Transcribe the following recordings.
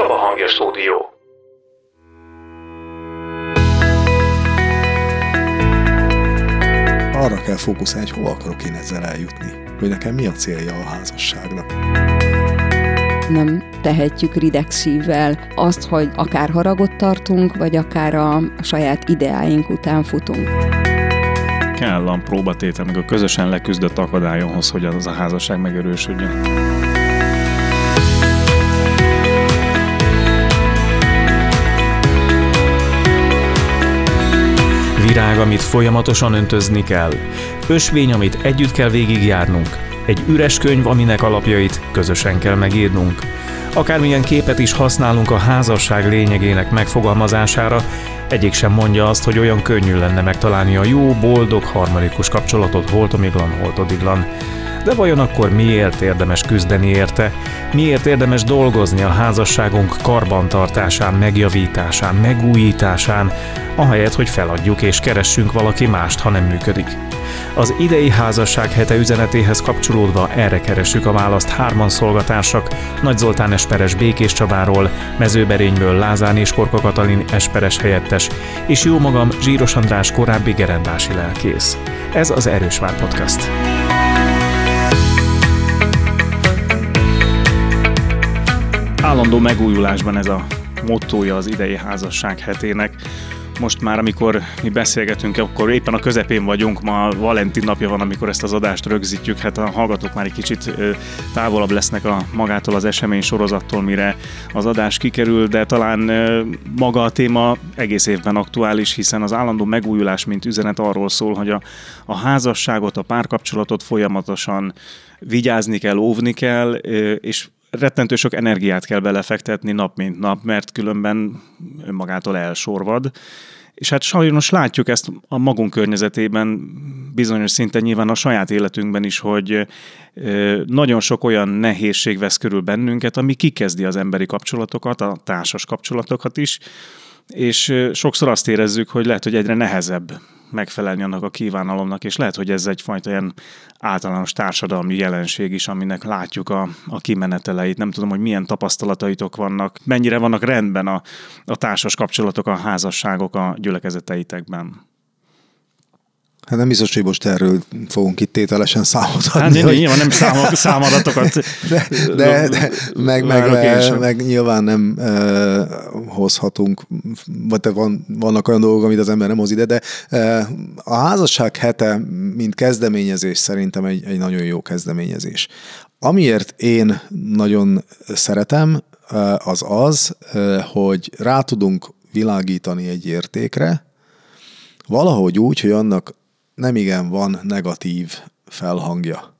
Csaba Hangja Stúdió. Arra kell fókuszálni, hogy hova akarok én ezzel eljutni. Hogy nekem mi a célja a házasságnak nem tehetjük rideg szívvel azt, hogy akár haragot tartunk, vagy akár a saját ideáink után futunk. Kell a próbatétel, meg a közösen leküzdött akadályonhoz, hogy az a házasság megerősödjön. Virág, amit folyamatosan öntözni kell. Ösvény, amit együtt kell végigjárnunk. Egy üres könyv, aminek alapjait közösen kell megírnunk. Akármilyen képet is használunk a házasság lényegének megfogalmazására, egyik sem mondja azt, hogy olyan könnyű lenne megtalálni a jó, boldog, harmonikus kapcsolatot holtomiglan, holtodiglan. De vajon akkor miért érdemes küzdeni érte? Miért érdemes dolgozni a házasságunk karbantartásán, megjavításán, megújításán, ahelyett, hogy feladjuk és keressünk valaki mást, ha nem működik? Az idei házasság hete üzenetéhez kapcsolódva erre keressük a választ hárman szolgatársak, Nagy Zoltán Esperes Békés Csabáról, Mezőberényből Lázán és Korka Katalin Esperes helyettes, és jó magam Zsíros András korábbi gerendási lelkész. Ez az Erősvár Podcast. Állandó megújulásban ez a mottója az idei házasság hetének. Most már, amikor mi beszélgetünk, akkor éppen a közepén vagyunk, ma Valentin napja van, amikor ezt az adást rögzítjük, hát a hallgatók már egy kicsit távolabb lesznek a magától az esemény sorozattól, mire az adás kikerül, de talán maga a téma egész évben aktuális, hiszen az állandó megújulás, mint üzenet arról szól, hogy a, a házasságot, a párkapcsolatot folyamatosan vigyázni kell, óvni kell, és rettentő sok energiát kell belefektetni nap mint nap, mert különben önmagától elsorvad. És hát sajnos látjuk ezt a magunk környezetében, bizonyos szinten nyilván a saját életünkben is, hogy nagyon sok olyan nehézség vesz körül bennünket, ami kikezdi az emberi kapcsolatokat, a társas kapcsolatokat is, és sokszor azt érezzük, hogy lehet, hogy egyre nehezebb megfelelni annak a kívánalomnak, és lehet, hogy ez egyfajta ilyen általános társadalmi jelenség is, aminek látjuk a, a kimeneteleit. Nem tudom, hogy milyen tapasztalataitok vannak, mennyire vannak rendben a, a társas kapcsolatok, a házasságok a gyülekezeteitekben. Hát nem biztos, hogy most erről fogunk itt tételesen számot adni. Hát hogy... nyilván nem számok, számadatokat de, de, de meg, meg, meg, meg, nyilván nem uh, hozhatunk, vagy van, vannak olyan dolgok, amit az ember nem hoz ide, de uh, a házasság hete, mint kezdeményezés szerintem egy, egy nagyon jó kezdeményezés. Amiért én nagyon szeretem, az az, hogy rá tudunk világítani egy értékre, valahogy úgy, hogy annak nem igen van negatív felhangja.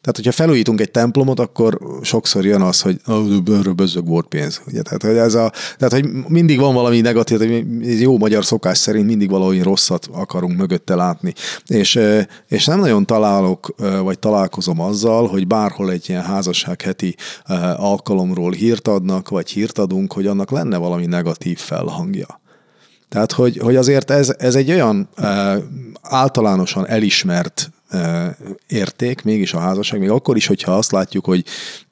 Tehát, hogyha felújítunk egy templomot, akkor sokszor jön az, hogy erről bözzög volt pénz. Ugye? Tehát, hogy ez a, tehát, hogy mindig van valami negatív, hogy jó magyar szokás szerint mindig valahogy rosszat akarunk mögötte látni. És, és nem nagyon találok, vagy találkozom azzal, hogy bárhol egy ilyen házasság heti alkalomról hírt adnak, vagy hírt adunk, hogy annak lenne valami negatív felhangja. Tehát, hogy, hogy azért ez, ez egy olyan e, általánosan elismert érték, mégis a házasság, még akkor is, hogyha azt látjuk, hogy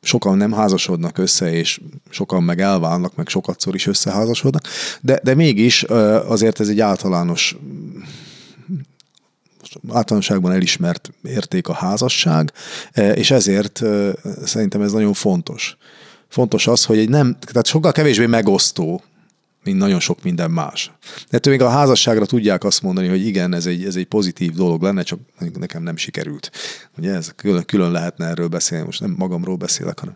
sokan nem házasodnak össze, és sokan meg elválnak, meg sokatszor is összeházasodnak, de, de mégis azért ez egy általános általánosságban elismert érték a házasság, és ezért szerintem ez nagyon fontos. Fontos az, hogy egy nem, tehát sokkal kevésbé megosztó mint nagyon sok minden más. De még a házasságra tudják azt mondani, hogy igen, ez egy, ez egy pozitív dolog lenne, csak nekem nem sikerült. Ugye ez külön, külön lehetne erről beszélni, most nem magamról beszélek, hanem.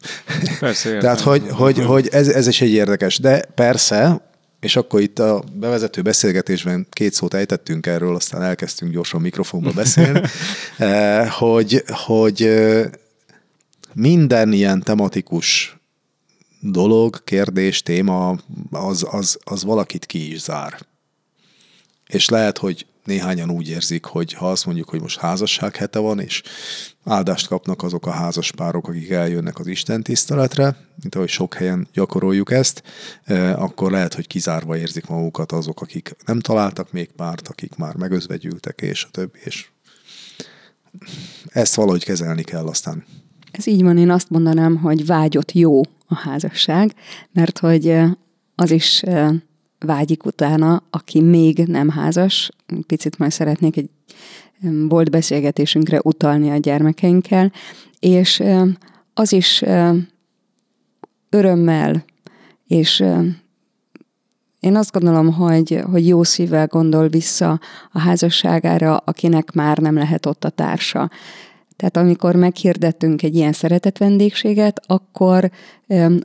Persze, Tehát, hogy, hogy, hogy ez, ez is egy érdekes. De persze, és akkor itt a bevezető beszélgetésben két szót ejtettünk erről, aztán elkezdtünk gyorsan mikrofonba beszélni, eh, hogy, hogy eh, minden ilyen tematikus dolog, kérdés, téma, az, az, az valakit ki is zár. És lehet, hogy néhányan úgy érzik, hogy ha azt mondjuk, hogy most házasság hete van, és áldást kapnak azok a házas párok, akik eljönnek az Isten tiszteletre, mint ahogy sok helyen gyakoroljuk ezt, eh, akkor lehet, hogy kizárva érzik magukat azok, akik nem találtak még párt, akik már megözvegyültek, és a többi, és ezt valahogy kezelni kell aztán. Ez így van, én azt mondanám, hogy vágyott jó a házasság, mert hogy az is vágyik utána, aki még nem házas, picit majd szeretnék egy bolt beszélgetésünkre utalni a gyermekeinkkel, és az is örömmel, és én azt gondolom, hogy, hogy jó szívvel gondol vissza a házasságára, akinek már nem lehet ott a társa. Tehát amikor meghirdettünk egy ilyen szeretett vendégséget, akkor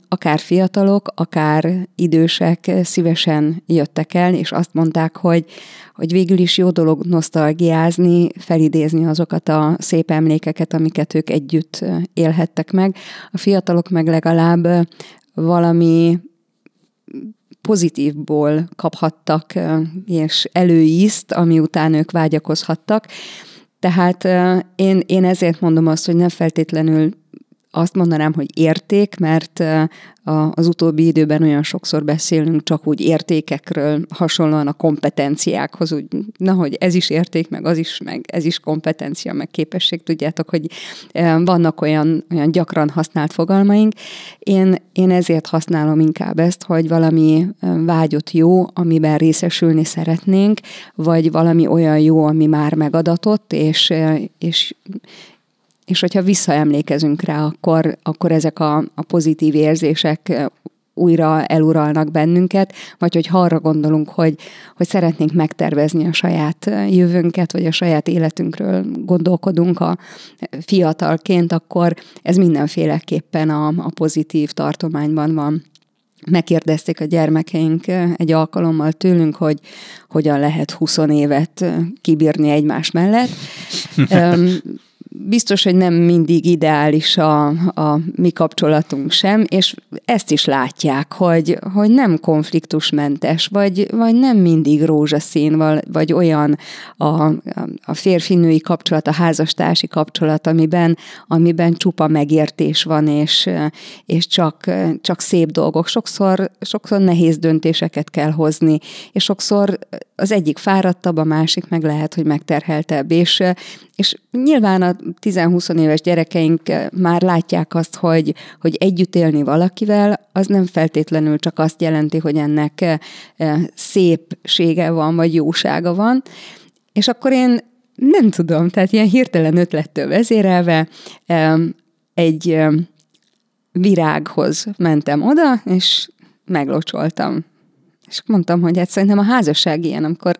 akár fiatalok, akár idősek szívesen jöttek el, és azt mondták, hogy, hogy végül is jó dolog nosztalgiázni, felidézni azokat a szép emlékeket, amiket ők együtt élhettek meg. A fiatalok meg legalább valami pozitívból kaphattak és előízt, ami után ők vágyakozhattak. Tehát én, én ezért mondom azt, hogy nem feltétlenül azt mondanám, hogy érték, mert az utóbbi időben olyan sokszor beszélünk csak úgy értékekről, hasonlóan a kompetenciákhoz, úgy, na, hogy ez is érték, meg az is, meg ez is kompetencia, meg képesség. Tudjátok, hogy vannak olyan, olyan gyakran használt fogalmaink. Én, én ezért használom inkább ezt, hogy valami vágyott jó, amiben részesülni szeretnénk, vagy valami olyan jó, ami már megadatott, és, és és hogyha visszaemlékezünk rá, akkor, akkor ezek a, a pozitív érzések újra eluralnak bennünket, vagy hogy arra gondolunk, hogy, hogy szeretnénk megtervezni a saját jövőnket, vagy a saját életünkről gondolkodunk a fiatalként, akkor ez mindenféleképpen a, a pozitív tartományban van. Megkérdezték a gyermekeink egy alkalommal tőlünk, hogy hogyan lehet 20 évet kibírni egymás mellett. biztos, hogy nem mindig ideális a, a mi kapcsolatunk sem, és ezt is látják, hogy, hogy nem konfliktusmentes, vagy, vagy nem mindig rózsaszín, vagy olyan a, a férfinői kapcsolat, a házastársi kapcsolat, amiben, amiben csupa megértés van, és, és csak, csak szép dolgok. Sokszor, sokszor nehéz döntéseket kell hozni, és sokszor az egyik fáradtabb, a másik meg lehet, hogy megterheltebb, és, és nyilván a 10-20 éves gyerekeink már látják azt, hogy, hogy együtt élni valakivel, az nem feltétlenül csak azt jelenti, hogy ennek szépsége van, vagy jósága van. És akkor én nem tudom, tehát ilyen hirtelen ötlettől vezérelve egy virághoz mentem oda, és meglocsoltam. És mondtam, hogy hát szerintem a házasság ilyen, amikor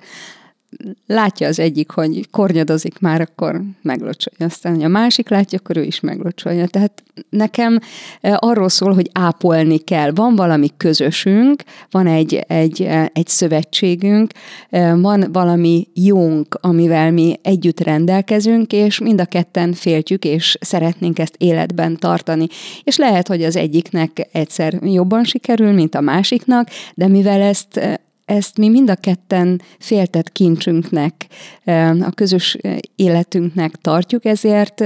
látja az egyik, hogy kornyadozik már, akkor meglocsolja. Aztán a másik látja, akkor ő is meglocsolja. Tehát nekem e, arról szól, hogy ápolni kell. Van valami közösünk, van egy, egy, e, egy szövetségünk, e, van valami jónk, amivel mi együtt rendelkezünk, és mind a ketten féltjük, és szeretnénk ezt életben tartani. És lehet, hogy az egyiknek egyszer jobban sikerül, mint a másiknak, de mivel ezt ezt mi mind a ketten féltett kincsünknek, a közös életünknek tartjuk, ezért,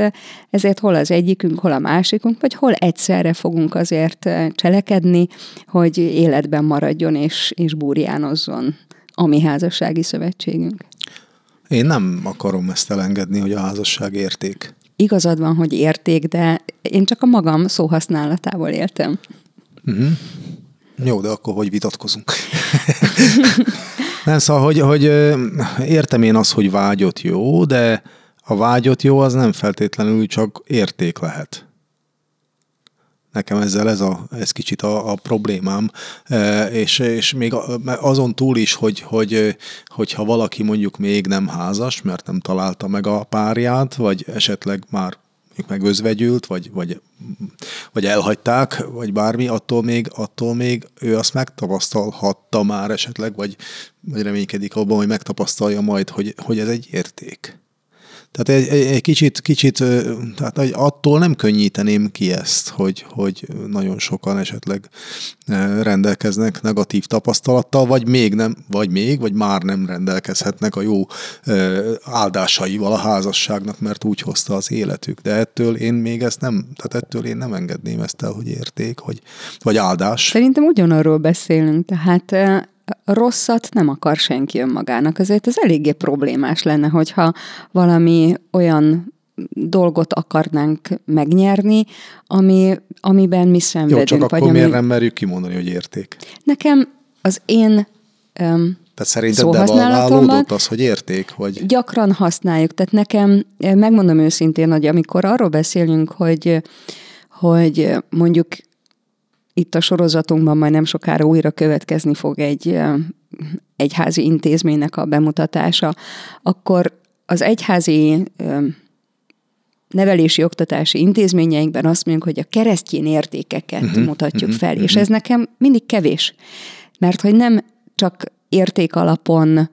ezért hol az egyikünk, hol a másikunk, vagy hol egyszerre fogunk azért cselekedni, hogy életben maradjon és, és búrjánozzon a mi házassági szövetségünk. Én nem akarom ezt elengedni, hogy a házasság érték. Igazad van, hogy érték, de én csak a magam szóhasználatából éltem. Uh-huh. Jó, de akkor hogy vitatkozunk? Nem, szóval, hogy, hogy értem én azt, hogy vágyott jó, de a vágyott jó az nem feltétlenül csak érték lehet. Nekem ezzel ez, a, ez kicsit a, a problémám, és, és még azon túl is, hogy, hogy, hogyha valaki mondjuk még nem házas, mert nem találta meg a párját, vagy esetleg már meg özvegyült, vagy, vagy, vagy elhagyták, vagy bármi, attól még, attól még ő azt megtapasztalhatta már esetleg, vagy, vagy reménykedik abban, hogy megtapasztalja majd, hogy, hogy ez egy érték. Tehát egy, egy, egy kicsit, kicsit tehát attól nem könnyíteném ki ezt, hogy, hogy nagyon sokan esetleg rendelkeznek negatív tapasztalattal, vagy még nem, vagy még, vagy már nem rendelkezhetnek a jó áldásaival a házasságnak, mert úgy hozta az életük. De ettől én még ezt nem, tehát ettől én nem engedném ezt el, hogy érték, hogy, vagy áldás. Szerintem ugyanarról beszélünk, tehát rosszat nem akar senki önmagának. Azért ez eléggé problémás lenne, hogyha valami olyan dolgot akarnánk megnyerni, ami, amiben mi szenvedünk. Jó, csak akkor vagy miért ami... nem merjük kimondani, hogy érték? Nekem az én um, tehát szerinted devalválódott az, hogy érték? Vagy... Gyakran használjuk. Tehát nekem, megmondom őszintén, hogy amikor arról beszélünk, hogy, hogy mondjuk itt a sorozatunkban majd nem sokára újra következni fog egy egyházi intézménynek a bemutatása, akkor az egyházi nevelési oktatási intézményeinkben azt mondjuk, hogy a keresztjén értékeket uh-huh, mutatjuk uh-huh, fel, uh-huh. és ez nekem mindig kevés, mert hogy nem csak érték alapon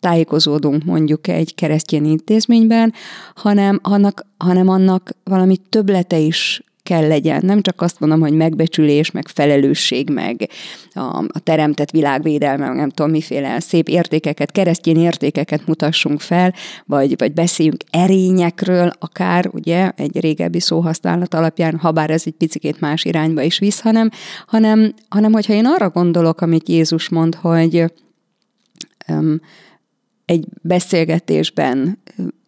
tájékozódunk mondjuk egy keresztény intézményben, hanem annak, hanem annak valami töblete is kell legyen. Nem csak azt mondom, hogy megbecsülés, meg felelősség, meg a, a teremtett világvédelme, nem tudom miféle szép értékeket, keresztény értékeket mutassunk fel, vagy, vagy beszéljünk erényekről, akár ugye egy régebbi szóhasználat alapján, ha bár ez egy picit más irányba is visz, hanem, hanem, hanem hogyha én arra gondolok, amit Jézus mond, hogy um, egy beszélgetésben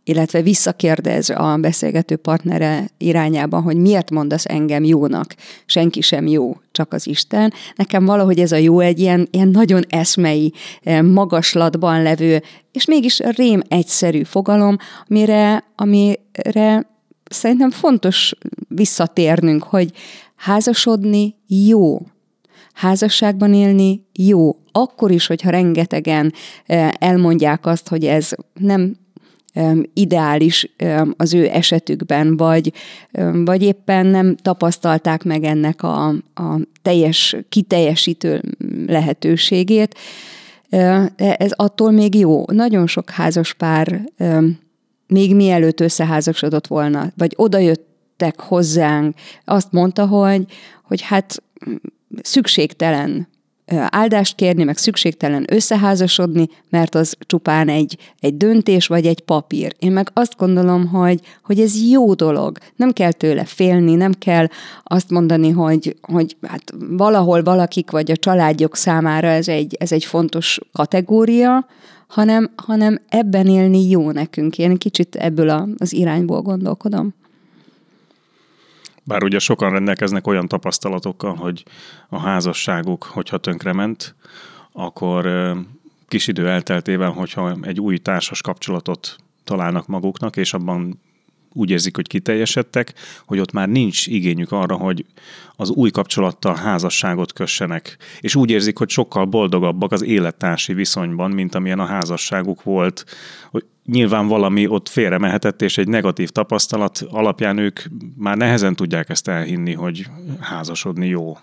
illetve visszakérdez a beszélgető partnere irányában, hogy miért mondasz engem jónak, senki sem jó, csak az Isten. Nekem valahogy ez a jó egy ilyen, ilyen nagyon eszmei, eh, magaslatban levő, és mégis rém egyszerű fogalom, amire, amire szerintem fontos visszatérnünk, hogy házasodni jó, házasságban élni jó, akkor is, hogyha rengetegen eh, elmondják azt, hogy ez nem ideális az ő esetükben, vagy, vagy éppen nem tapasztalták meg ennek a, a teljes, kiteljesítő lehetőségét. Ez attól még jó. Nagyon sok házas pár még mielőtt összeházasodott volna, vagy odajöttek hozzánk, azt mondta, hogy, hogy hát szükségtelen áldást kérni, meg szükségtelen összeházasodni, mert az csupán egy, egy döntés vagy egy papír. Én meg azt gondolom, hogy, hogy ez jó dolog. Nem kell tőle félni, nem kell azt mondani, hogy, hogy hát valahol valakik vagy a családjuk számára ez egy, ez egy fontos kategória, hanem, hanem ebben élni jó nekünk. Én kicsit ebből az irányból gondolkodom. Bár ugye sokan rendelkeznek olyan tapasztalatokkal, hogy a házasságuk, hogyha tönkrement, akkor kis idő elteltében, hogyha egy új társas kapcsolatot találnak maguknak, és abban úgy érzik, hogy kiteljesedtek, hogy ott már nincs igényük arra, hogy az új kapcsolattal házasságot kössenek. És úgy érzik, hogy sokkal boldogabbak az élettársi viszonyban, mint amilyen a házasságuk volt. Hogy nyilván valami ott félre és egy negatív tapasztalat alapján ők már nehezen tudják ezt elhinni, hogy házasodni jó.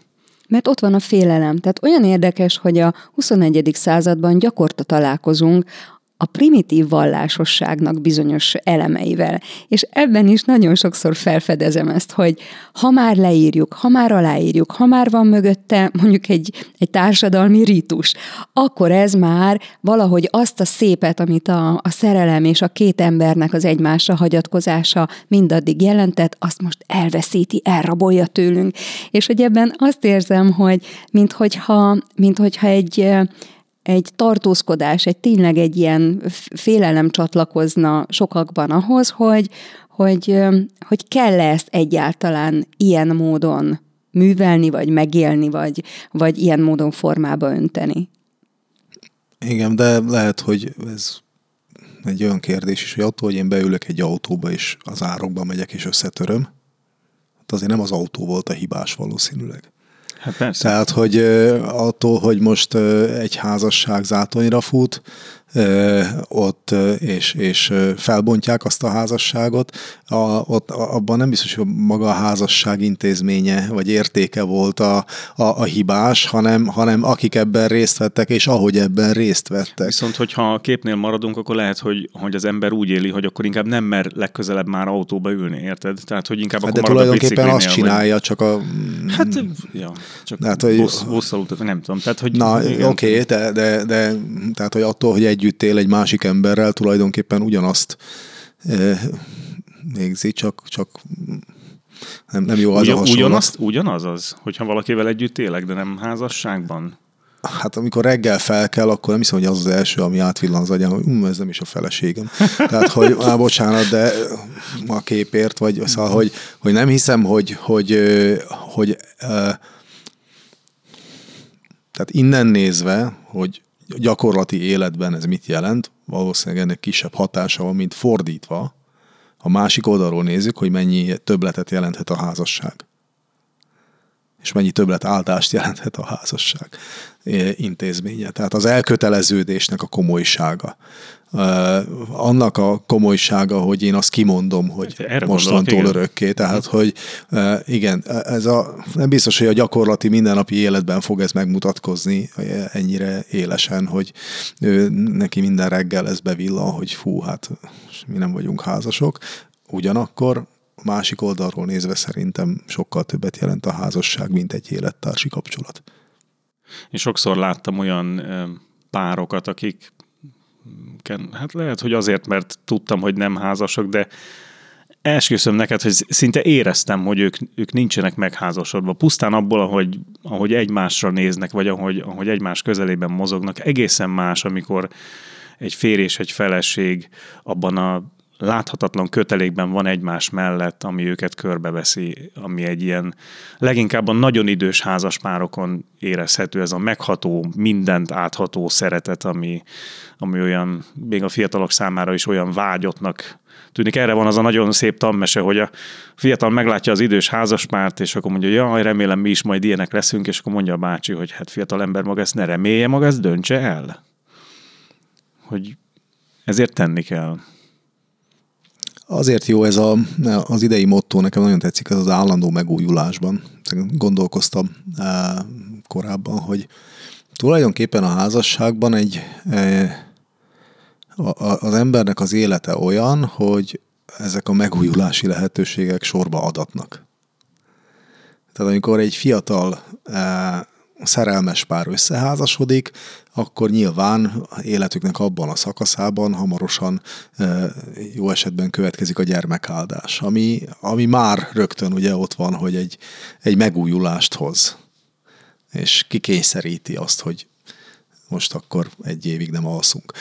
Mert ott van a félelem. Tehát olyan érdekes, hogy a 21. században gyakorta találkozunk a primitív vallásosságnak bizonyos elemeivel. És ebben is nagyon sokszor felfedezem ezt, hogy ha már leírjuk, ha már aláírjuk, ha már van mögötte mondjuk egy, egy társadalmi ritus, akkor ez már valahogy azt a szépet, amit a, a szerelem és a két embernek az egymásra hagyatkozása mindaddig jelentett, azt most elveszíti, elrabolja tőlünk. És hogy ebben azt érzem, hogy minthogyha, minthogyha egy egy tartózkodás, egy tényleg egy ilyen félelem csatlakozna sokakban ahhoz, hogy, hogy, hogy kell ezt egyáltalán ilyen módon művelni, vagy megélni, vagy, vagy ilyen módon formába önteni. Igen, de lehet, hogy ez egy olyan kérdés is, hogy attól, hogy én beülök egy autóba, és az árokba megyek, és összetöröm, hát azért nem az autó volt a hibás valószínűleg. Hát persze. Tehát, hogy attól, hogy most egy házasság zátonyra fut, ott, és, és felbontják azt a házasságot, a, ott, abban nem biztos, hogy maga a házasság intézménye vagy értéke volt a, a, a hibás, hanem, hanem akik ebben részt vettek, és ahogy ebben részt vettek. Viszont, hogyha a képnél maradunk, akkor lehet, hogy, hogy az ember úgy éli, hogy akkor inkább nem mer legközelebb már autóba ülni, érted? Tehát, hogy inkább hát akkor de tulajdonképpen azt csinálja, vagy... csak a... Hát, ja, csak hát, hogy... busszal nem tudom. Tehát, hogy Na, oké, okay, de, de, de, tehát, hogy attól, hogy egy együtt él egy másik emberrel, tulajdonképpen ugyanazt e, végzi, csak, csak nem, nem jó az Ugyan, a ugyanaz, ugyanaz az, hogyha valakivel együtt élek, de nem házasságban? hát amikor reggel fel kell, akkor nem hiszem, hogy az az első, ami átvillan az agyam, hogy um, ez nem is a feleségem. Tehát, hogy á, bocsánat, de a képért, vagy szóval, hogy, hogy nem hiszem, hogy, hogy, hogy, hogy tehát innen nézve, hogy gyakorlati életben ez mit jelent, valószínűleg ennek kisebb hatása van, mint fordítva, a másik oldalról nézzük, hogy mennyi többletet jelenthet a házasság. És mennyi többlet áldást jelenthet a házasság intézménye. Tehát az elköteleződésnek a komolysága annak a komolysága, hogy én azt kimondom, hogy hát Erre mostantól gondolok, örökké. Tehát, hogy igen, ez a, nem biztos, hogy a gyakorlati mindennapi életben fog ez megmutatkozni ennyire élesen, hogy neki minden reggel ez bevillan, hogy fú, hát mi nem vagyunk házasok. Ugyanakkor másik oldalról nézve szerintem sokkal többet jelent a házasság, mint egy élettársi kapcsolat. Én sokszor láttam olyan párokat, akik hát lehet, hogy azért, mert tudtam, hogy nem házasok, de esküszöm neked, hogy szinte éreztem, hogy ők, ők nincsenek megházasodva. Pusztán abból, ahogy, ahogy egymásra néznek, vagy ahogy, ahogy egymás közelében mozognak, egészen más, amikor egy férj egy feleség abban a láthatatlan kötelékben van egymás mellett, ami őket körbeveszi, ami egy ilyen leginkább a nagyon idős házaspárokon érezhető, ez a megható, mindent átható szeretet, ami, ami olyan, még a fiatalok számára is olyan vágyotnak tűnik. Erre van az a nagyon szép tanmese, hogy a fiatal meglátja az idős házaspárt, és akkor mondja, jaj, remélem mi is majd ilyenek leszünk, és akkor mondja a bácsi, hogy hát fiatal ember maga ezt ne remélje, maga ezt döntse el. Hogy ezért tenni kell. Azért jó ez a, az idei motto, nekem nagyon tetszik ez az állandó megújulásban. Gondolkoztam eh, korábban, hogy tulajdonképpen a házasságban egy eh, az embernek az élete olyan, hogy ezek a megújulási lehetőségek sorba adatnak. Tehát amikor egy fiatal eh, szerelmes pár összeházasodik, akkor nyilván életüknek abban a szakaszában hamarosan jó esetben következik a gyermekáldás, ami, ami már rögtön ugye ott van, hogy egy, egy megújulást hoz, és kikényszeríti azt, hogy most akkor egy évig nem alszunk,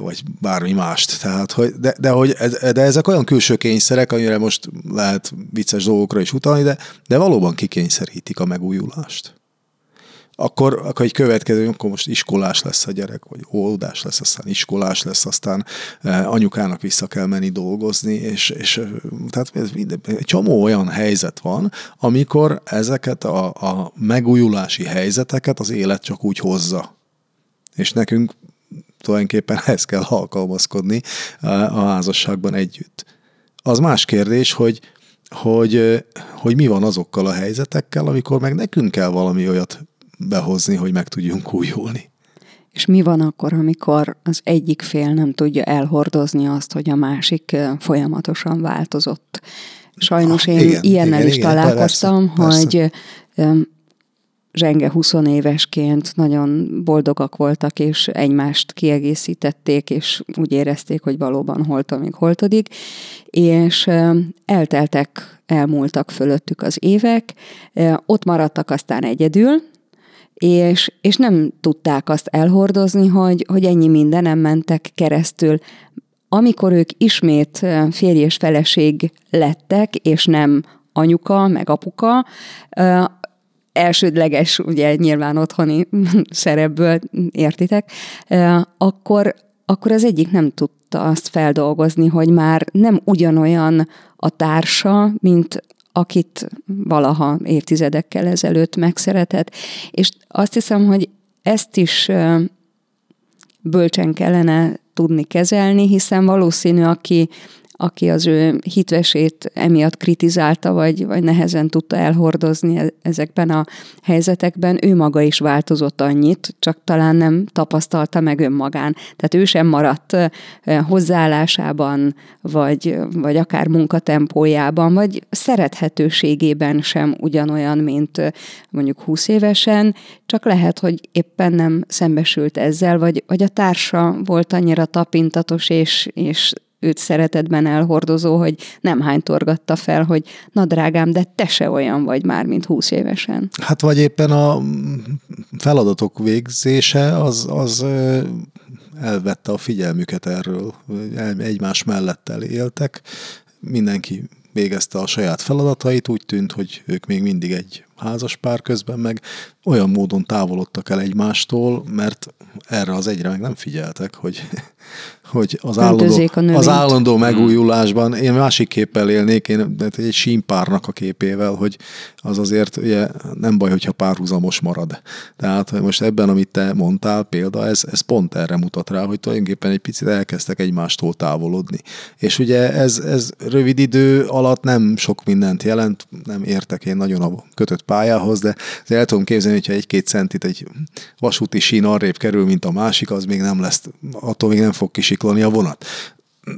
vagy bármi mást. Tehát, hogy, de, de, hogy, de ezek olyan külső kényszerek, amire most lehet vicces dolgokra is utalni, de, de valóban kikényszerítik a megújulást akkor, akkor egy következő, akkor most iskolás lesz a gyerek, vagy óvodás lesz, aztán iskolás lesz, aztán eh, anyukának vissza kell menni dolgozni, és, és eh, tehát ez minden, egy csomó olyan helyzet van, amikor ezeket a, a megújulási helyzeteket az élet csak úgy hozza. És nekünk tulajdonképpen ezt kell alkalmazkodni eh, a házasságban együtt. Az más kérdés, hogy, hogy, hogy mi van azokkal a helyzetekkel, amikor meg nekünk kell valami olyat behozni, hogy meg tudjunk újulni. És mi van akkor, amikor az egyik fél nem tudja elhordozni azt, hogy a másik folyamatosan változott? Sajnos ah, én igen, ilyennel igen, is igen, találkoztam, persze, hogy persze. zsenge 20 évesként nagyon boldogak voltak, és egymást kiegészítették, és úgy érezték, hogy valóban holtomig holtodik, és elteltek, elmúltak fölöttük az évek, ott maradtak aztán egyedül, és, és nem tudták azt elhordozni, hogy, hogy ennyi mindenem mentek keresztül. Amikor ők ismét férj és feleség lettek, és nem anyuka, meg apuka, elsődleges, ugye nyilván otthoni szerepből értitek, akkor, akkor az egyik nem tudta azt feldolgozni, hogy már nem ugyanolyan a társa, mint akit valaha évtizedekkel ezelőtt megszeretett. És azt hiszem, hogy ezt is bölcsen kellene tudni kezelni, hiszen valószínű, aki aki az ő hitvesét emiatt kritizálta, vagy, vagy nehezen tudta elhordozni e-, ezekben a helyzetekben, ő maga is változott annyit, csak talán nem tapasztalta meg önmagán. Tehát ő sem maradt hozzáállásában, vagy, vagy akár munkatempójában, vagy szerethetőségében sem ugyanolyan, mint mondjuk 20 évesen, csak lehet, hogy éppen nem szembesült ezzel, vagy, vagy a társa volt annyira tapintatos és, és őt szeretetben elhordozó, hogy nem hány torgatta fel, hogy na drágám, de te se olyan vagy már, mint 20 évesen. Hát vagy éppen a feladatok végzése az, az elvette a figyelmüket erről. Egymás mellett éltek, mindenki végezte a saját feladatait, úgy tűnt, hogy ők még mindig egy házas pár közben meg olyan módon távolodtak el egymástól, mert erre az egyre meg nem figyeltek, hogy, hogy az, állandó, az állandó megújulásban, én másik képpel élnék, én egy símpárnak a képével, hogy az azért ugye nem baj, hogyha párhuzamos marad. Tehát most ebben, amit te mondtál, példa, ez, ez pont erre mutat rá, hogy tulajdonképpen egy picit elkezdtek egymástól távolodni. És ugye ez, ez rövid idő alatt nem sok mindent jelent, nem értek én nagyon a kötött pályához, de el tudom képzelni, hogyha egy-két centit egy vasúti sín arrébb kerül, mint a másik, az még nem lesz, attól még nem fog kisiklani a vonat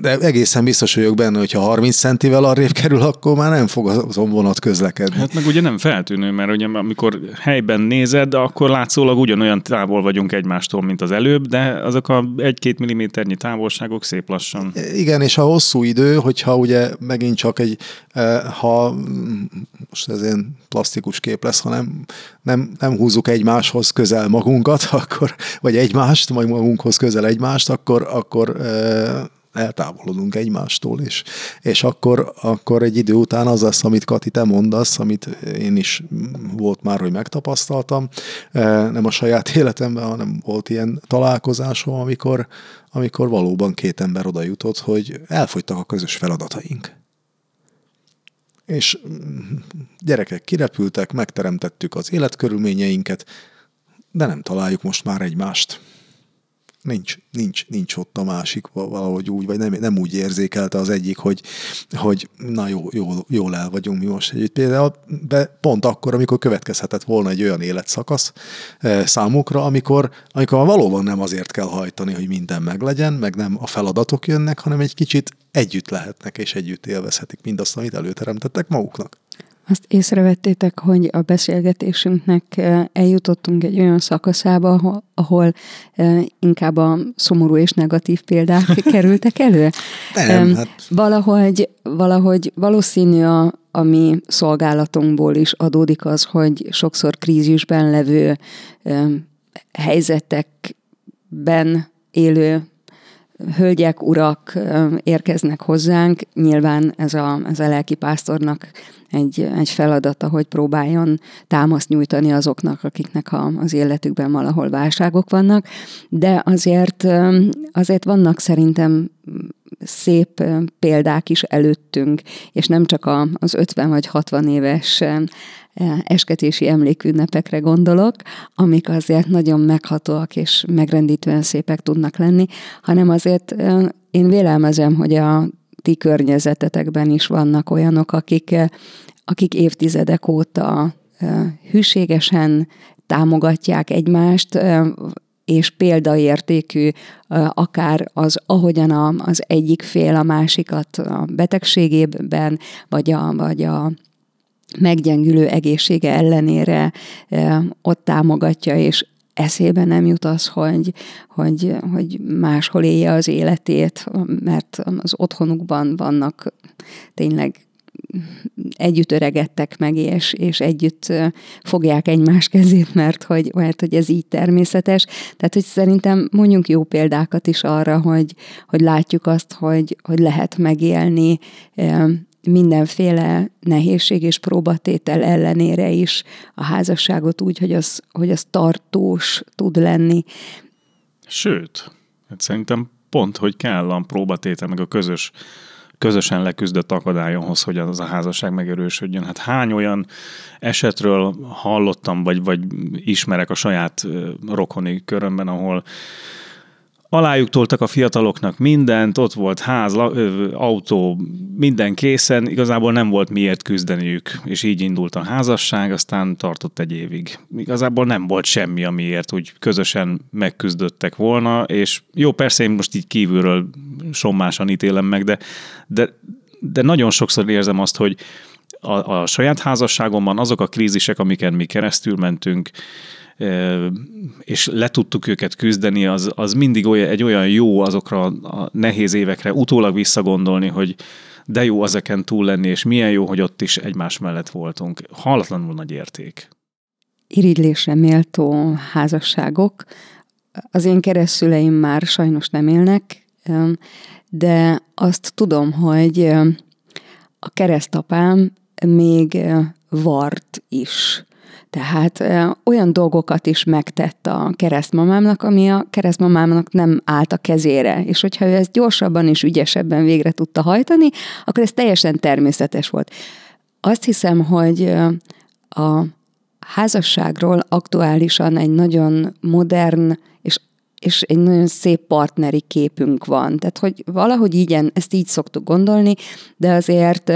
de egészen biztos vagyok benne, hogy ha 30 centivel arrébb kerül, akkor már nem fog az vonat közlekedni. Hát meg ugye nem feltűnő, mert ugye amikor helyben nézed, akkor látszólag ugyanolyan távol vagyunk egymástól, mint az előbb, de azok a egy-két milliméternyi távolságok szép lassan. Igen, és a hosszú idő, hogyha ugye megint csak egy, eh, ha most ez ilyen plastikus kép lesz, hanem nem, nem húzzuk egymáshoz közel magunkat, akkor, vagy egymást, majd magunkhoz közel egymást, akkor, akkor eh, eltávolodunk egymástól, és, és akkor, akkor egy idő után az lesz, amit Kati, te mondasz, amit én is volt már, hogy megtapasztaltam, e, nem a saját életemben, hanem volt ilyen találkozásom, amikor, amikor valóban két ember oda jutott, hogy elfogytak a közös feladataink. És gyerekek kirepültek, megteremtettük az életkörülményeinket, de nem találjuk most már egymást nincs, nincs, nincs ott a másik valahogy úgy, vagy nem, nem úgy érzékelte az egyik, hogy, hogy na jó, jó, jól el vagyunk mi most együtt. Például de pont akkor, amikor következhetett volna egy olyan életszakasz e, számukra, amikor, amikor valóban nem azért kell hajtani, hogy minden meglegyen, meg nem a feladatok jönnek, hanem egy kicsit együtt lehetnek, és együtt élvezhetik mindazt, amit előteremtettek maguknak. Azt észrevettétek, hogy a beszélgetésünknek eljutottunk egy olyan szakaszába, ahol inkább a szomorú és negatív példák kerültek elő? Nem, hát... Valahogy, valahogy valószínű a, a mi szolgálatunkból is adódik az, hogy sokszor krízisben levő helyzetekben élő hölgyek, urak érkeznek hozzánk. Nyilván ez a, ez a lelki pásztornak egy, egy feladata, hogy próbáljon támaszt nyújtani azoknak, akiknek a, az életükben valahol válságok vannak, de azért, azért vannak szerintem szép példák is előttünk, és nem csak az 50 vagy 60 éves esketési emlékünnepekre gondolok, amik azért nagyon meghatóak és megrendítően szépek tudnak lenni, hanem azért én vélelmezem, hogy a ti környezetetekben is vannak olyanok, akik, akik évtizedek óta hűségesen támogatják egymást, és példaértékű akár az, ahogyan az egyik fél a másikat a betegségében, vagy a, vagy a meggyengülő egészsége ellenére ott támogatja, és eszébe nem jut az, hogy, hogy, hogy máshol élje az életét, mert az otthonukban vannak tényleg együtt öregedtek meg, és, és együtt fogják egymás kezét, mert hogy, mert hogy ez így természetes. Tehát, hogy szerintem mondjunk jó példákat is arra, hogy, hogy látjuk azt, hogy, hogy lehet megélni mindenféle nehézség és próbatétel ellenére is a házasságot úgy, hogy az, hogy az tartós tud lenni. Sőt, hát szerintem pont, hogy kell a próbatétel, meg a közös közösen leküzdött akadályonhoz, hogy az a házasság megerősödjön. Hát hány olyan esetről hallottam, vagy, vagy ismerek a saját rokoni körömben, ahol Alájuk toltak a fiataloknak mindent, ott volt ház, autó, minden készen, igazából nem volt miért küzdeniük, és így indult a házasság, aztán tartott egy évig. Igazából nem volt semmi, amiért úgy közösen megküzdöttek volna, és jó, persze én most így kívülről sommásan ítélem meg, de, de, de nagyon sokszor érzem azt, hogy a, a saját házasságomban azok a krízisek, amiken mi keresztül mentünk, és le tudtuk őket küzdeni, az, az mindig olyan, egy olyan jó azokra a nehéz évekre utólag visszagondolni, hogy de jó azeken túl lenni, és milyen jó, hogy ott is egymás mellett voltunk. Hallatlanul nagy érték. Irigylésre méltó házasságok. Az én keresztüleim már sajnos nem élnek, de azt tudom, hogy a keresztapám még vart is. Tehát olyan dolgokat is megtett a keresztmamámnak, ami a keresztmamámnak nem állt a kezére. És hogyha ő ezt gyorsabban és ügyesebben végre tudta hajtani, akkor ez teljesen természetes volt. Azt hiszem, hogy a házasságról aktuálisan egy nagyon modern és és egy nagyon szép partneri képünk van. Tehát, hogy valahogy így, ezt így szoktuk gondolni, de azért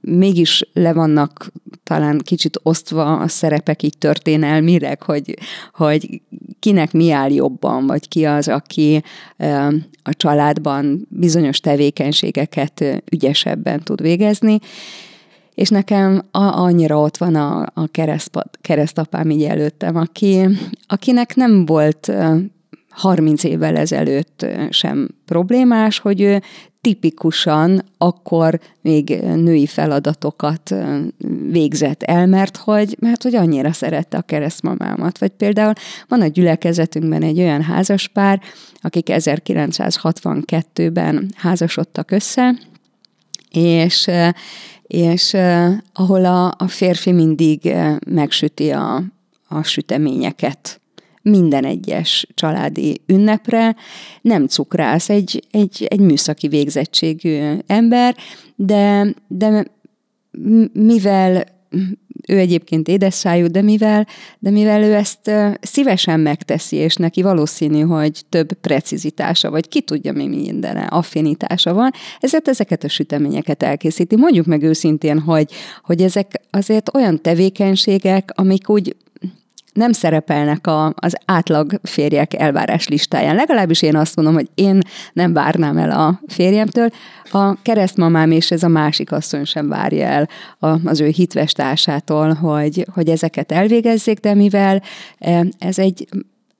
mégis le vannak talán kicsit osztva a szerepek így történelmileg, hogy, hogy kinek mi áll jobban, vagy ki az, aki a családban bizonyos tevékenységeket ügyesebben tud végezni. És nekem a, annyira ott van a, a keresztapám így előttem, aki, akinek nem volt 30 évvel ezelőtt sem problémás, hogy tipikusan akkor még női feladatokat végzett el, mert hogy, mert hogy annyira szerette a keresztmamámat. Vagy például van a gyülekezetünkben egy olyan házaspár, akik 1962-ben házasodtak össze, és, és ahol a, a férfi mindig megsüti a, a süteményeket minden egyes családi ünnepre, nem cukrász, egy, egy, egy műszaki végzettségű ember, de, de mivel ő egyébként édesszájú, de mivel, de mivel ő ezt szívesen megteszi, és neki valószínű, hogy több precizitása, vagy ki tudja mi mindene, affinitása van, ezért ezeket a süteményeket elkészíti. Mondjuk meg őszintén, hogy, hogy ezek azért olyan tevékenységek, amik úgy nem szerepelnek a, az átlag férjek elvárás listáján. Legalábbis én azt mondom, hogy én nem várnám el a férjemtől. A keresztmamám és ez a másik asszony sem várja el az ő hitves társától, hogy, hogy ezeket elvégezzék, de mivel e, ez egy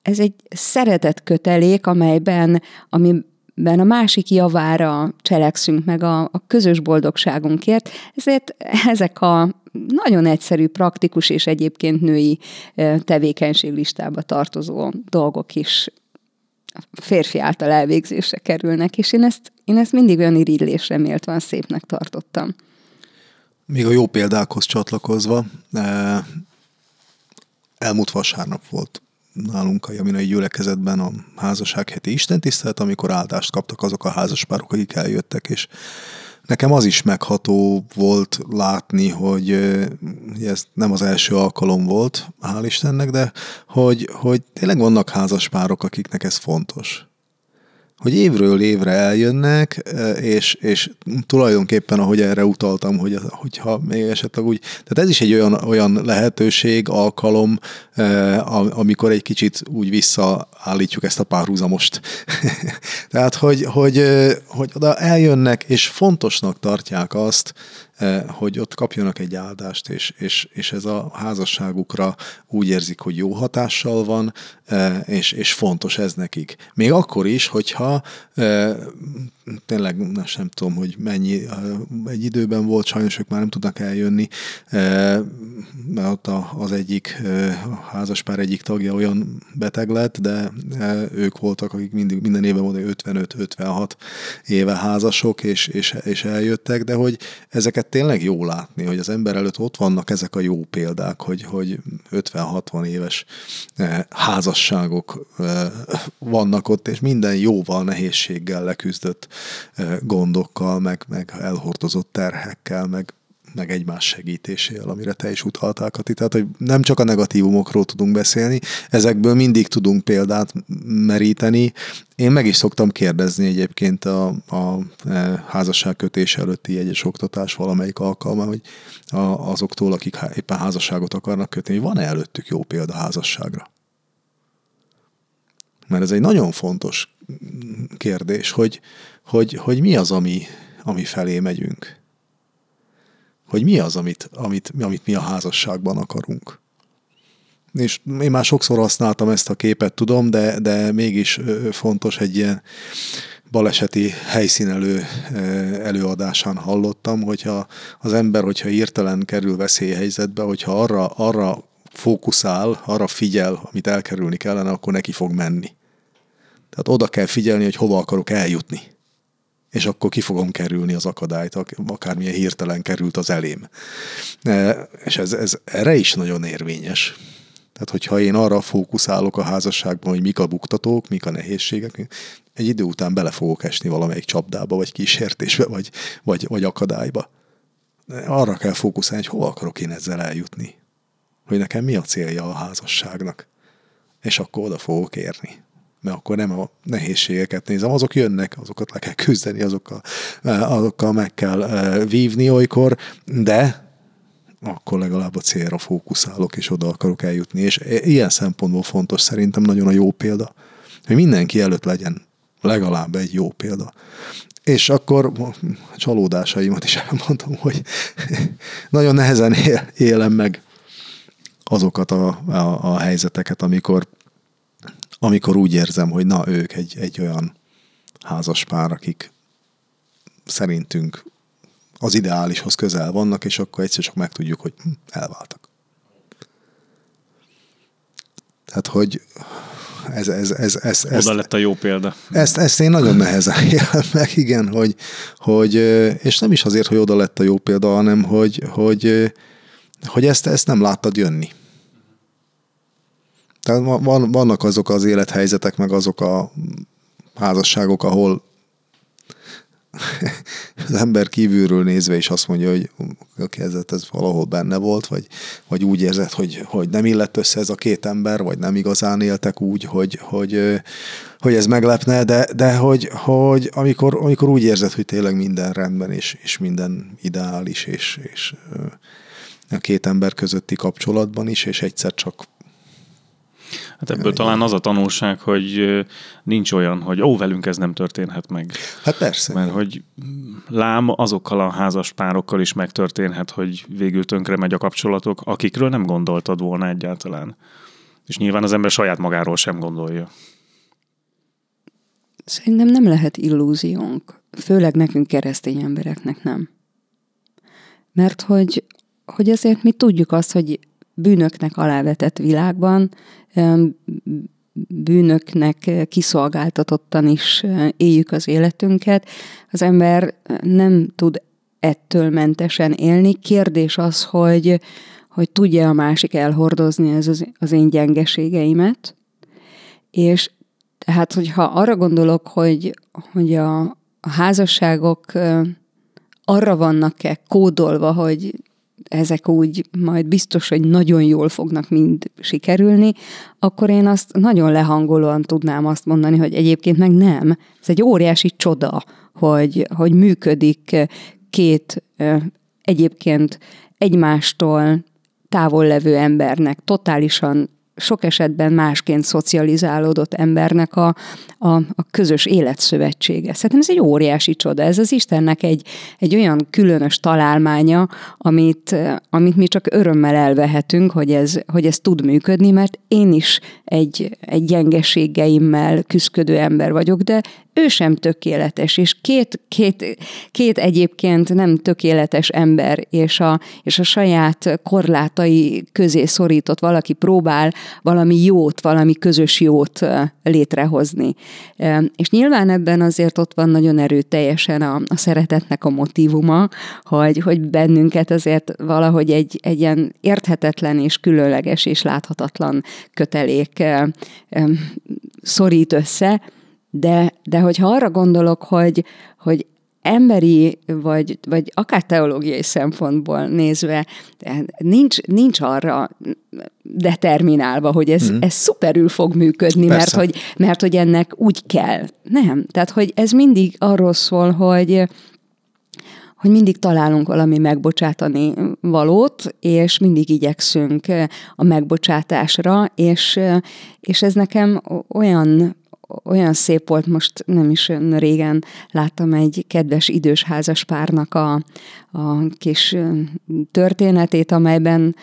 ez egy szeretett kötelék, amelyben, ami ben a másik javára cselekszünk meg a, a közös boldogságunkért, ezért ezek a nagyon egyszerű, praktikus és egyébként női tevékenységlistába tartozó dolgok is férfi által elvégzésre kerülnek, és én ezt, én ezt mindig olyan irigylésre méltóan szépnek tartottam. Még a jó példákhoz csatlakozva, elmúlt vasárnap volt nálunk a Jaminai gyülekezetben a házasság heti istentisztelet, amikor áldást kaptak azok a házaspárok, akik eljöttek, és Nekem az is megható volt látni, hogy ez nem az első alkalom volt, hál' Istennek, de hogy, hogy tényleg vannak házaspárok, akiknek ez fontos hogy évről évre eljönnek, és, és tulajdonképpen, ahogy erre utaltam, hogy, hogyha még esetleg úgy, tehát ez is egy olyan, olyan lehetőség, alkalom, amikor egy kicsit úgy visszaállítjuk ezt a párhuzamost. tehát, hogy, hogy, hogy oda eljönnek, és fontosnak tartják azt, hogy ott kapjanak egy áldást, és, és, és ez a házasságukra úgy érzik, hogy jó hatással van, és, és fontos ez nekik. Még akkor is, hogyha tényleg nem tudom, hogy mennyi egy időben volt, sajnos ők már nem tudnak eljönni, mert ott az egyik házaspár egyik tagja olyan beteg lett, de ők voltak, akik mindig, minden évben volt 55-56 éve házasok, és, és, és eljöttek, de hogy ezeket tényleg jó látni, hogy az ember előtt ott vannak ezek a jó példák, hogy, hogy 50-60 éves házasságok vannak ott, és minden jóval, nehézséggel leküzdött gondokkal, meg, meg elhordozott terhekkel, meg, meg egymás segítésével, amire te is utaltál, Kati. Tehát, hogy nem csak a negatívumokról tudunk beszélni, ezekből mindig tudunk példát meríteni. Én meg is szoktam kérdezni egyébként a, a e, házasságkötés előtti egyes oktatás valamelyik alkalma, hogy a, azoktól, akik éppen házasságot akarnak kötni, van-e előttük jó példa házasságra? Mert ez egy nagyon fontos kérdés, hogy, hogy, hogy mi az, ami, ami felé megyünk. Hogy mi az, amit, amit, amit mi a házasságban akarunk. És én már sokszor használtam ezt a képet, tudom, de, de mégis fontos egy ilyen baleseti helyszínelő előadásán hallottam, hogyha az ember, hogyha írtelen kerül veszélyhelyzetbe, hogyha arra, arra fókuszál, arra figyel, amit elkerülni kellene, akkor neki fog menni. Tehát oda kell figyelni, hogy hova akarok eljutni. És akkor ki fogom kerülni az akadályt, akármilyen hirtelen került az elém. És ez, ez erre is nagyon érvényes. Tehát, hogyha én arra fókuszálok a házasságban, hogy mik a buktatók, mik a nehézségek, egy idő után bele fogok esni valamelyik csapdába, vagy kísértésbe, vagy, vagy, vagy akadályba. Arra kell fókuszálni, hogy hova akarok én ezzel eljutni. Hogy nekem mi a célja a házasságnak. És akkor oda fogok érni. Mert akkor nem a nehézségeket nézem, azok jönnek, azokat le kell küzdeni, azokkal, azokkal meg kell vívni olykor, de akkor legalább a célra fókuszálok, és oda akarok eljutni. És ilyen szempontból fontos szerintem nagyon a jó példa, hogy mindenki előtt legyen legalább egy jó példa. És akkor csalódásaimat is elmondom, hogy nagyon nehezen élem meg azokat a, a, a helyzeteket, amikor, amikor úgy érzem, hogy na, ők egy, egy olyan házas pár, akik szerintünk az ideálishoz közel vannak, és akkor egyszer csak megtudjuk, hogy hm, elváltak. Tehát, hogy ez, ez, ez, ez, Oda ezt, lett a jó példa. Ezt, ezt én nagyon nehezen élem meg, igen, hogy, hogy, és nem is azért, hogy oda lett a jó példa, hanem hogy, hogy, hogy ezt, ezt nem láttad jönni. Tehát van, vannak azok az élethelyzetek, meg azok a házasságok, ahol az ember kívülről nézve is azt mondja, hogy oké, ez, ez valahol benne volt, vagy, vagy úgy érzed, hogy, hogy nem illett össze ez a két ember, vagy nem igazán éltek úgy, hogy, hogy, hogy ez meglepne, de, de hogy, hogy amikor, amikor úgy érzed, hogy tényleg minden rendben, és, és minden ideális, és, és a két ember közötti kapcsolatban is, és egyszer csak Hát ebből talán az a tanulság, hogy nincs olyan, hogy ó, velünk ez nem történhet meg. Hát persze. Mert hogy lám azokkal a házas párokkal is megtörténhet, hogy végül tönkre megy a kapcsolatok, akikről nem gondoltad volna egyáltalán. És nyilván az ember saját magáról sem gondolja. Szerintem nem lehet illúziónk. Főleg nekünk keresztény embereknek nem. Mert hogy, hogy azért mi tudjuk azt, hogy bűnöknek alávetett világban bűnöknek kiszolgáltatottan is éljük az életünket. Az ember nem tud ettől mentesen élni. Kérdés az, hogy, hogy tudja a másik elhordozni ez az, az én gyengeségeimet, és tehát, hogyha arra gondolok, hogy, hogy a, a házasságok arra vannak-e kódolva, hogy ezek úgy majd biztos, hogy nagyon jól fognak mind sikerülni, akkor én azt nagyon lehangolóan tudnám azt mondani, hogy egyébként meg nem. Ez egy óriási csoda, hogy, hogy működik két egyébként egymástól távol levő embernek totálisan sok esetben másként szocializálódott embernek a, a, a közös életszövetsége. Szerintem ez egy óriási csoda. Ez az Istennek egy, egy olyan különös találmánya, amit, amit mi csak örömmel elvehetünk, hogy ez, hogy ez tud működni, mert én is egy, egy gyengeségeimmel küzdködő ember vagyok, de ő sem tökéletes, és két, két, két egyébként nem tökéletes ember, és a, és a saját korlátai közé szorított valaki próbál valami jót, valami közös jót létrehozni. És nyilván ebben azért ott van nagyon erőteljesen a, a szeretetnek a motivuma, hogy, hogy bennünket azért valahogy egy, egy ilyen érthetetlen és különleges és láthatatlan kötelék szorít össze, de, de hogyha arra gondolok, hogy, hogy emberi, vagy, vagy akár teológiai szempontból nézve, nincs, nincs arra determinálva, hogy ez, mm. ez szuperül fog működni, mert hogy, mert hogy ennek úgy kell. Nem. Tehát, hogy ez mindig arról szól, hogy hogy mindig találunk valami megbocsátani valót, és mindig igyekszünk a megbocsátásra, és, és ez nekem olyan olyan szép volt, most nem is régen láttam egy kedves idős házas párnak a, a kis történetét, amelyben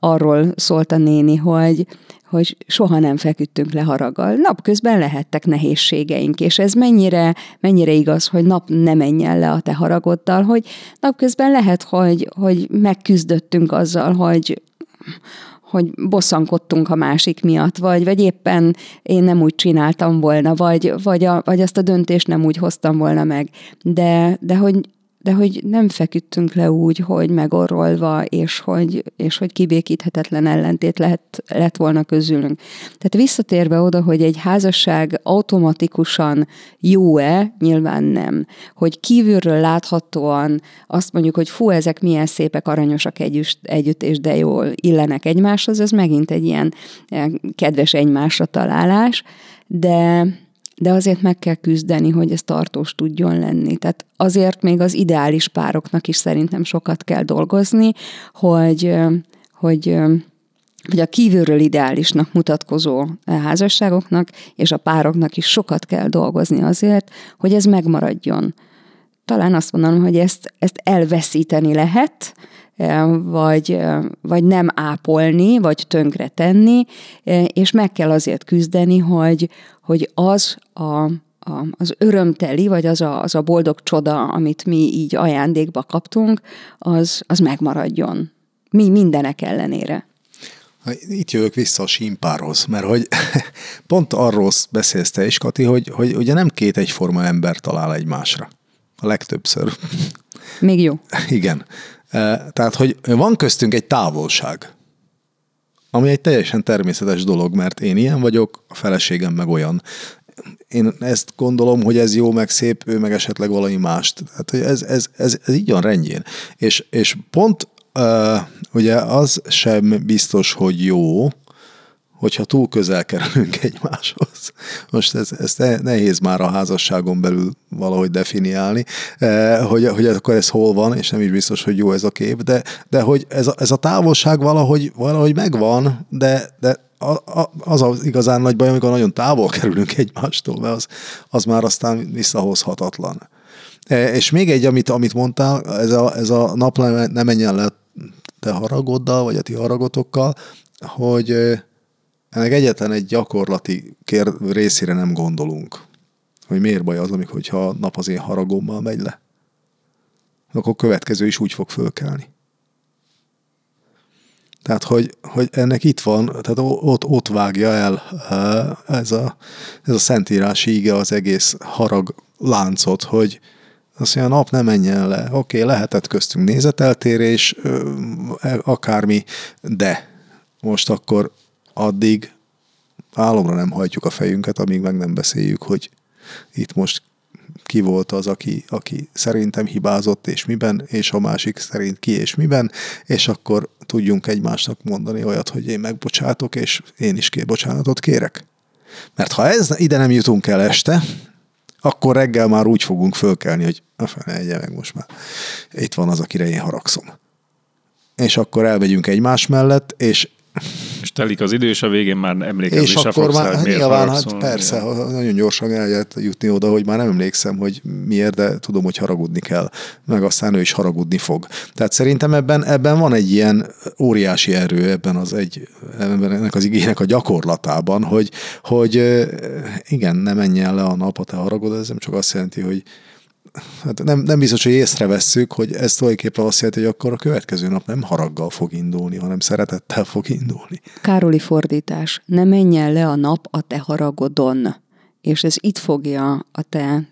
arról szólt a néni, hogy, hogy soha nem feküdtünk le haraggal. Napközben lehettek nehézségeink, és ez mennyire, mennyire igaz, hogy nap ne menjen le a te haragoddal, hogy napközben lehet, hogy, hogy megküzdöttünk azzal, hogy hogy bosszankodtunk a másik miatt, vagy, vagy éppen én nem úgy csináltam volna, vagy, vagy, a, vagy azt a döntést nem úgy hoztam volna meg. De, de hogy de hogy nem feküdtünk le úgy, hogy megorrolva, és hogy, és hogy kibékíthetetlen ellentét lett, lett volna közülünk. Tehát visszatérve oda, hogy egy házasság automatikusan jó-e, nyilván nem. Hogy kívülről láthatóan azt mondjuk, hogy fú, ezek milyen szépek, aranyosak együtt, együtt és de jól illenek egymáshoz, ez megint egy ilyen kedves egymásra találás, de de azért meg kell küzdeni, hogy ez tartós tudjon lenni. Tehát azért még az ideális pároknak is szerintem sokat kell dolgozni, hogy, hogy hogy a kívülről ideálisnak mutatkozó házasságoknak és a pároknak is sokat kell dolgozni azért, hogy ez megmaradjon. Talán azt mondanom, hogy ezt, ezt elveszíteni lehet, vagy, vagy nem ápolni, vagy tönkre tenni, és meg kell azért küzdeni, hogy, hogy az a, a, az örömteli, vagy az a, az a boldog csoda, amit mi így ajándékba kaptunk, az, az megmaradjon. Mi mindenek ellenére. Itt jövök vissza a símpárhoz, mert hogy pont arról beszélsz te is, Kati, hogy, hogy ugye nem két egyforma ember talál egymásra. A legtöbbször. Még jó. Igen. Tehát, hogy van köztünk egy távolság, ami egy teljesen természetes dolog, mert én ilyen vagyok, a feleségem meg olyan. Én ezt gondolom, hogy ez jó, meg szép, ő meg esetleg valami mást. Tehát, hogy ez, ez, ez, ez így van rendjén. És, és pont uh, ugye az sem biztos, hogy jó, hogyha túl közel kerülünk egymáshoz. Most ez, ez nehéz már a házasságon belül valahogy definiálni, eh, hogy, hogy akkor ez hol van, és nem is biztos, hogy jó ez a kép, de, de hogy ez a, ez a távolság valahogy, valahogy megvan, de, de az az igazán nagy baj, amikor nagyon távol kerülünk egymástól, mert az, az már aztán visszahozhatatlan. Eh, és még egy, amit, amit mondtál, ez a, ez a nap nem menjen le te haragoddal, vagy a ti haragotokkal, hogy eh, ennek egyetlen egy gyakorlati kér, részére nem gondolunk. Hogy miért baj az, amikor ha nap az én haragommal megy le. Akkor a következő is úgy fog fölkelni. Tehát, hogy, hogy ennek itt van, tehát ott, ott vágja el ez a, ez a szentírási ige az egész harag láncot, hogy azt mondja, a nap nem menjen le. Oké, okay, lehetett köztünk nézeteltérés, e, akármi, de most akkor addig álomra nem hajtjuk a fejünket, amíg meg nem beszéljük, hogy itt most ki volt az, aki, aki szerintem hibázott, és miben, és a másik szerint ki és miben, és akkor tudjunk egymásnak mondani olyat, hogy én megbocsátok, és én is ké bocsánatot kérek. Mert ha ez ide nem jutunk el este, akkor reggel már úgy fogunk fölkelni, hogy a fene meg most már. Itt van az, akire én haragszom. És akkor elmegyünk egymás mellett, és és telik az idő, és a végén már emlékezni és akkor már, hát nyilván, hát persze, ilyen. nagyon gyorsan el lehet jutni oda, hogy már nem emlékszem, hogy miért, de tudom, hogy haragudni kell, meg aztán ő is haragudni fog. Tehát szerintem ebben, ebben van egy ilyen óriási erő ebben az egy, ebben ennek az igének a gyakorlatában, hogy, hogy igen, ne menjen le a nap, a te haragod, ez nem csak azt jelenti, hogy hát nem, nem biztos, hogy észrevesszük, hogy ez tulajdonképpen azt jelenti, hogy akkor a következő nap nem haraggal fog indulni, hanem szeretettel fog indulni. Károli fordítás. Ne menjen le a nap a te haragodon. És ez itt fogja a te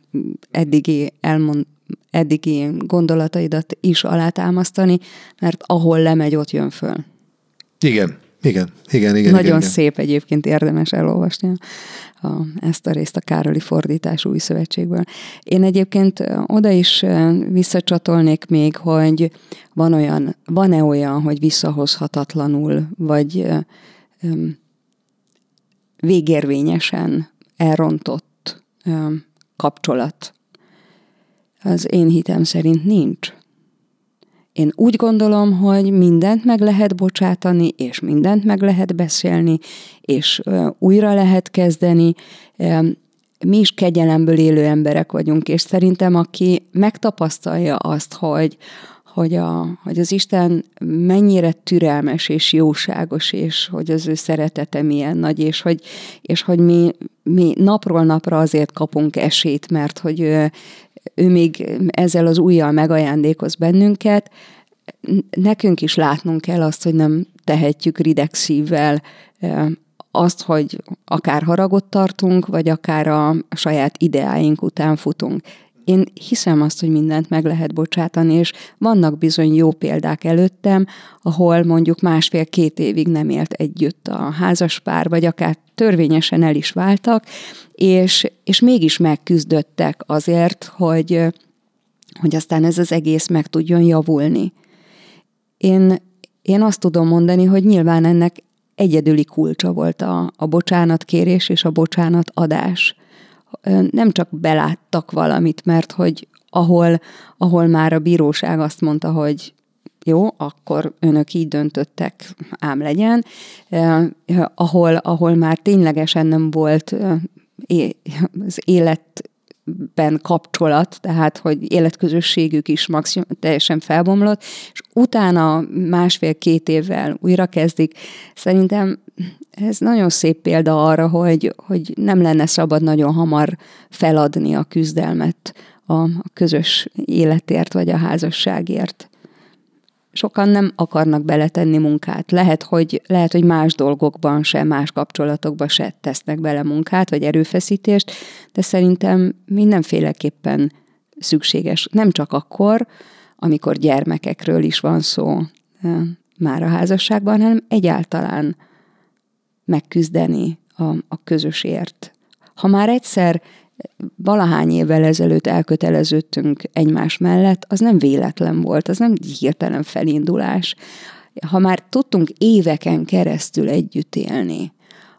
eddigi elmond, eddigi gondolataidat is alátámasztani, mert ahol lemegy, ott jön föl. Igen, igen, igen, igen. Nagyon igen, szép igen. egyébként érdemes elolvasni a, ezt a részt a Károli fordítás új szövetségből. Én egyébként oda is visszacsatolnék még, hogy van olyan, van-e olyan, hogy visszahozhatatlanul, vagy um, végérvényesen elrontott um, kapcsolat. Az én hitem szerint nincs. Én úgy gondolom, hogy mindent meg lehet bocsátani, és mindent meg lehet beszélni, és újra lehet kezdeni. mi is kegyelemből élő emberek vagyunk, és szerintem aki megtapasztalja azt, hogy, hogy, a, hogy az Isten mennyire türelmes és jóságos, és hogy az ő szeretete milyen nagy, és hogy, és hogy mi, mi napról napra azért kapunk esélyt, mert hogy ő, ő még ezzel az újjal megajándékoz bennünket, nekünk is látnunk kell azt, hogy nem tehetjük rideg szívvel azt, hogy akár haragot tartunk, vagy akár a saját ideáink után futunk. Én hiszem azt, hogy mindent meg lehet bocsátani, és vannak bizony jó példák előttem, ahol mondjuk másfél-két évig nem élt együtt a házaspár, vagy akár törvényesen el is váltak, és, és mégis megküzdöttek azért, hogy, hogy aztán ez az egész meg tudjon javulni. Én, én azt tudom mondani, hogy nyilván ennek egyedüli kulcsa volt a, a bocsánatkérés és a bocsánat adás. Nem csak beláttak valamit, mert hogy ahol, ahol már a bíróság azt mondta, hogy jó, akkor önök így döntöttek, ám legyen, eh, ahol, ahol már ténylegesen nem volt eh, az élet ben kapcsolat, tehát hogy életközösségük is maximum, teljesen felbomlott, és utána másfél-két évvel újra kezdik. Szerintem ez nagyon szép példa arra, hogy, hogy nem lenne szabad nagyon hamar feladni a küzdelmet a, a közös életért vagy a házasságért sokan nem akarnak beletenni munkát. Lehet, hogy, lehet, hogy más dolgokban se, más kapcsolatokban se tesznek bele munkát, vagy erőfeszítést, de szerintem mindenféleképpen szükséges. Nem csak akkor, amikor gyermekekről is van szó már a házasságban, hanem egyáltalán megküzdeni a, a közösért. Ha már egyszer valahány évvel ezelőtt elköteleződtünk egymás mellett, az nem véletlen volt, az nem hirtelen felindulás. Ha már tudtunk éveken keresztül együtt élni,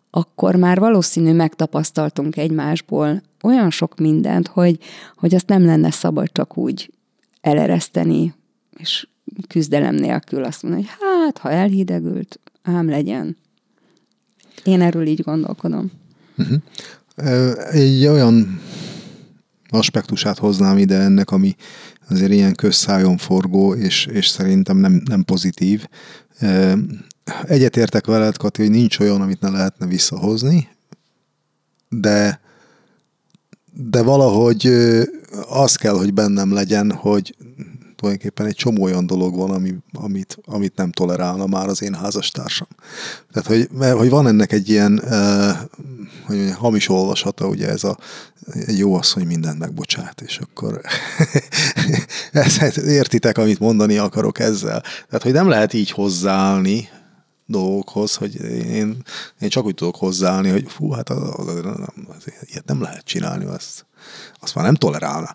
akkor már valószínű megtapasztaltunk egymásból olyan sok mindent, hogy, hogy azt nem lenne szabad csak úgy elereszteni, és küzdelem nélkül azt mondani, hogy hát, ha elhidegült, ám legyen. Én erről így gondolkodom. Uh-huh. Egy olyan aspektusát hoznám ide ennek, ami azért ilyen közszájon forgó, és, és szerintem nem, nem pozitív. Egyetértek veled, Kati, hogy nincs olyan, amit ne lehetne visszahozni, de de valahogy az kell, hogy bennem legyen, hogy tulajdonképpen egy csomó olyan dolog van, ami, amit, amit nem tolerálna már az én házastársam. Tehát, hogy, mert, hogy van ennek egy ilyen uh, hogy mondjam, hamis olvasata, ugye ez a jó az, hogy mindent megbocsát, és akkor ezt értitek, amit mondani akarok ezzel. Tehát, hogy nem lehet így hozzáállni dolgokhoz, hogy én, én csak úgy tudok hozzáállni, hogy fú, hát az, az, az, az, ilyet nem lehet csinálni, azt, azt már nem tolerálna.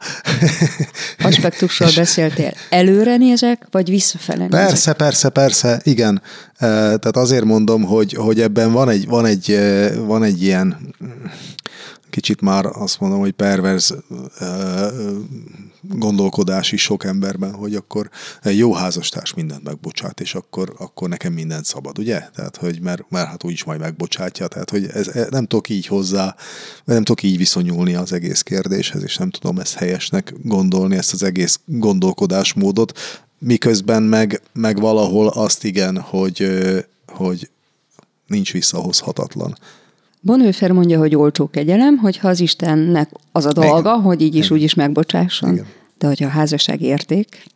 Aspektusról beszéltél. Előre nézek, vagy visszafele nézek? Persze, persze, persze, igen. Tehát azért mondom, hogy, hogy ebben van egy, van egy, van egy ilyen kicsit már azt mondom, hogy perverz gondolkodás is sok emberben, hogy akkor egy jó házastárs mindent megbocsát, és akkor, akkor nekem mindent szabad, ugye? Tehát, hogy mert, mert hát úgyis majd megbocsátja, tehát, hogy ez, nem tudok így hozzá, nem tudok így viszonyulni az egész kérdéshez, és nem tudom ezt helyesnek gondolni, ezt az egész gondolkodásmódot, miközben meg, meg valahol azt igen, hogy, hogy nincs visszahozhatatlan. Bonhoeffer mondja, hogy olcsó kegyelem, hogyha az Istennek az a dolga, Igen. hogy így is úgy is megbocsásson. Igen. De hogyha a házasság érték,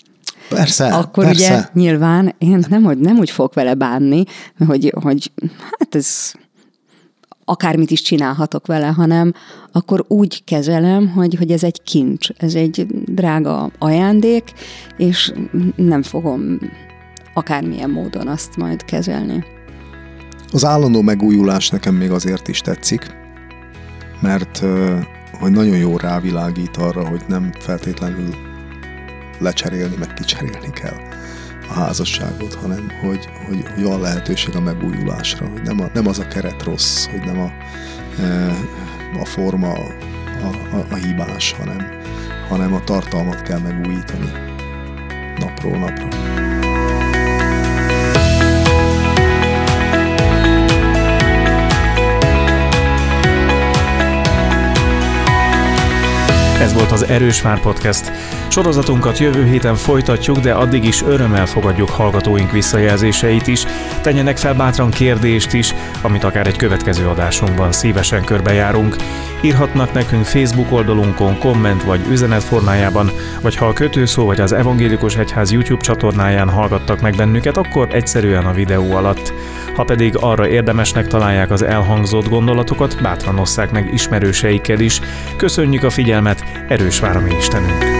Persze, akkor persze. ugye nyilván én nem, hogy nem úgy fogok vele bánni, hogy, hogy hát ez akármit is csinálhatok vele, hanem akkor úgy kezelem, hogy, hogy ez egy kincs, ez egy drága ajándék, és nem fogom akármilyen módon azt majd kezelni. Az állandó megújulás nekem még azért is tetszik, mert hogy nagyon jó rávilágít arra, hogy nem feltétlenül lecserélni, meg kicserélni kell a házasságot, hanem hogy, hogy, hogy van lehetőség a megújulásra, hogy nem, a, nem az a keret rossz, hogy nem a, a forma a, a, a hibás, hanem, hanem a tartalmat kell megújítani napról napra. Ez volt az Erős Vár Podcast. Sorozatunkat jövő héten folytatjuk, de addig is örömmel fogadjuk hallgatóink visszajelzéseit is. Tenjenek fel bátran kérdést is, amit akár egy következő adásunkban szívesen körbejárunk. Írhatnak nekünk Facebook oldalunkon komment vagy üzenet formájában, vagy ha a kötőszó vagy az Evangélikus Egyház YouTube csatornáján hallgattak meg bennünket, akkor egyszerűen a videó alatt. Ha pedig arra érdemesnek találják az elhangzott gondolatokat, bátran osszák meg ismerőseikkel is. Köszönjük a figyelmet, erős vár a Istenünk!